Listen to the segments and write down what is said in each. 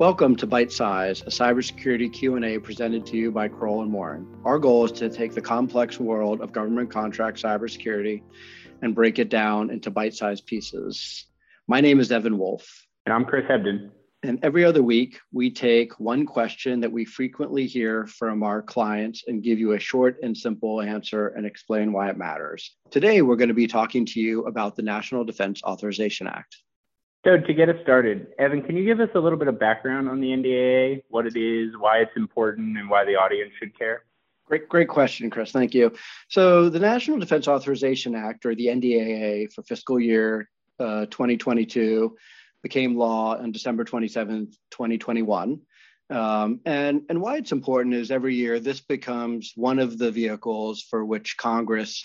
Welcome to Byte Size, a cybersecurity Q&A presented to you by Crowell and Moring. Our goal is to take the complex world of government contract cybersecurity and break it down into bite-sized pieces. My name is Evan Wolff. And I'm Chris Hebdon. And every other week, we take one question that we frequently hear from our clients and give you a short and simple answer and explain why it matters. Today, we're going to be talking to you about the National Defense Authorization Act. So to get us started, Evan, can you give us a little bit of background on the NDAA, what it is, why it's important, and why the audience should care? Great, great question, Chris. Thank you. So the National Defense Authorization Act, or the NDAA, for fiscal year uh, 2022, became law on December 27, 2021. Um, and, and why it's important is every year this becomes one of the vehicles for which Congress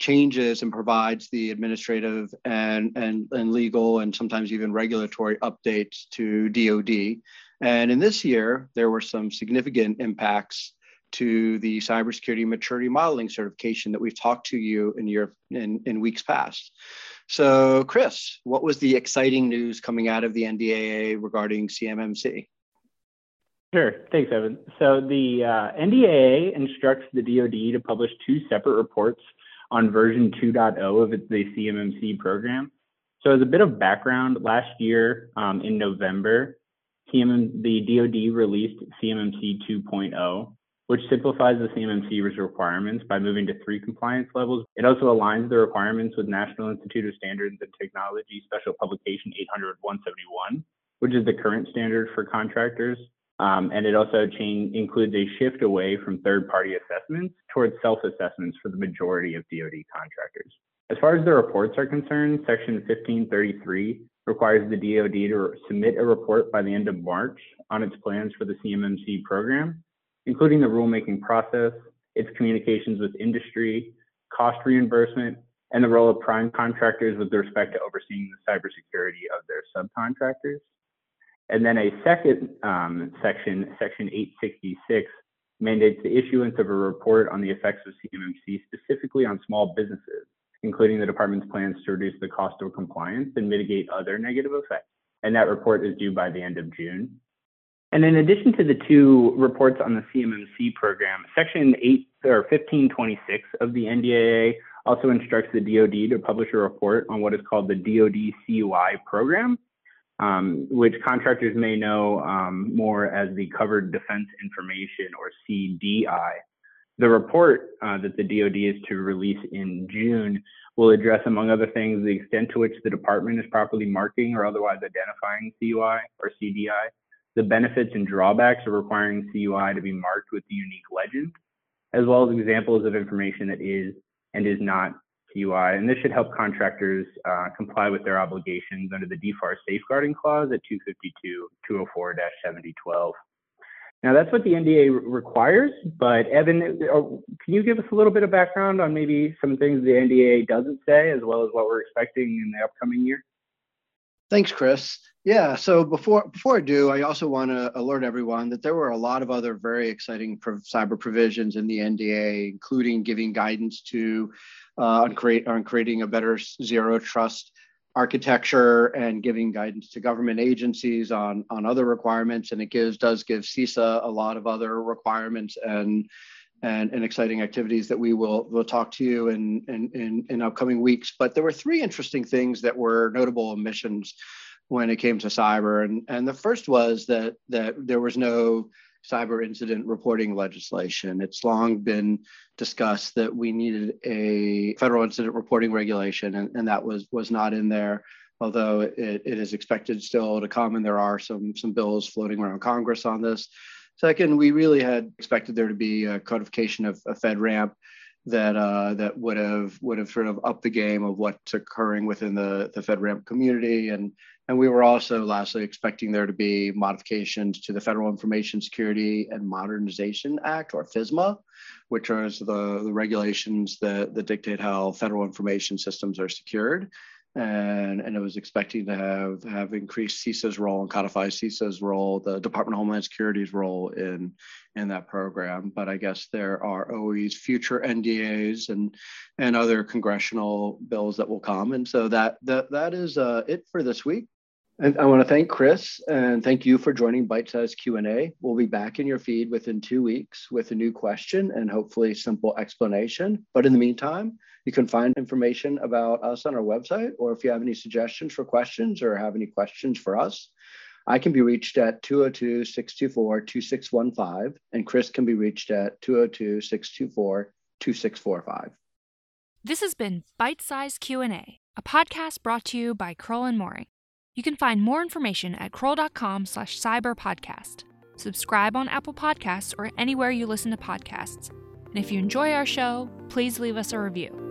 changes and provides the administrative and, and, and legal and sometimes even regulatory updates to DoD. And in this year, there were some significant impacts to the cybersecurity maturity modeling certification that we've talked to you in your in, in weeks past. So, Chris, what was the exciting news coming out of the NDAA regarding CMMC? Sure. Thanks, Evan. So the uh, NDAA instructs the DoD to publish two separate reports on version 2.0 of the CMMC program. So as a bit of background, last year um, in November, CMM, the DoD released CMMC 2.0, which simplifies the CMMC's requirements by moving to three compliance levels. It also aligns the requirements with National Institute of Standards and Technology Special Publication 800-171, which is the current standard for contractors. Um, and it also change, includes a shift away from third-party assessments towards self-assessments for the majority of DoD contractors. As far as the reports are concerned, Section 1533 requires the DoD to submit a report by the end of March on its plans for the CMMC program, including the rulemaking process, its communications with industry, cost reimbursement, and the role of prime contractors with respect to overseeing the cybersecurity of their subcontractors. And then a second um, section, Section 866, mandates the issuance of a report on the effects of CMMC specifically on small businesses, including the department's plans to reduce the cost of compliance and mitigate other negative effects. And that report is due by the end of June. And in addition to the two reports on the CMMC program, Section 8 or 1526 of the NDAA also instructs the DoD to publish a report on what is called the DoD CUI program, um, which contractors may know um, more as the Covered Defense Information or CDI. The report uh, that the DoD is to release in June will address, among other things, the extent to which the department is properly marking or otherwise identifying CUI or CDI, the benefits and drawbacks of requiring CUI to be marked with the unique legend, as well as examples of information that is and is not CUI, and this should help contractors uh, comply with their obligations under the DFAR safeguarding clause at 252-204-7012. Now that's what the NDA requires, but Evan, uh, can you give us a little bit of background on maybe some things the NDA doesn't say, as well as what we're expecting in the upcoming year? Thanks, Chris. Yeah, so before before I do, I also want to alert everyone that there were a lot of other very exciting cyber provisions in the NDA, including giving guidance to uh, on create on creating a better zero trust architecture and giving guidance to government agencies on on other requirements. And it gives does give CISA a lot of other requirements and and, and exciting activities that we will will talk to you in, in, in, in upcoming weeks. But there were three interesting things that were notable omissions when it came to cyber. And, and the first was that, that there was no cyber incident reporting legislation. It's long been discussed that we needed a federal incident reporting regulation, and, and that was, was not in there, although it, it is expected still to come, and there are some, some bills floating around Congress on this. Second, we really had expected there to be a codification of, of FedRAMP that uh, that would have would have sort of upped the game of what's occurring within the the FedRAMP community, and and we were also lastly expecting there to be modifications to the Federal Information Security and Modernization Act, or FISMA, which are the the regulations that that dictate how federal information systems are secured and, and it was expecting to have have increased CISA's role and codify CISA's role, the Department of Homeland Security's role in in that program. But I guess there are always future NDAs and and other congressional bills that will come, and so that that that is uh, it for this week. And I want to thank Chris and thank you for joining Byte Size Q&A. We'll be back in your feed within two weeks with a new question and hopefully simple explanation. But in the meantime, you can find information about us on our website, or if you have any suggestions for questions or have any questions for us, I can be reached at 202 624 2615, and Chris can be reached at 202 624 2645. This has been Byte Size Q&A, a podcast brought to you by Crowell and Moring. You can find more information at crowell.com slash cyberpodcast. Subscribe on Apple Podcasts or anywhere you listen to podcasts. And if you enjoy our show, please leave us a review.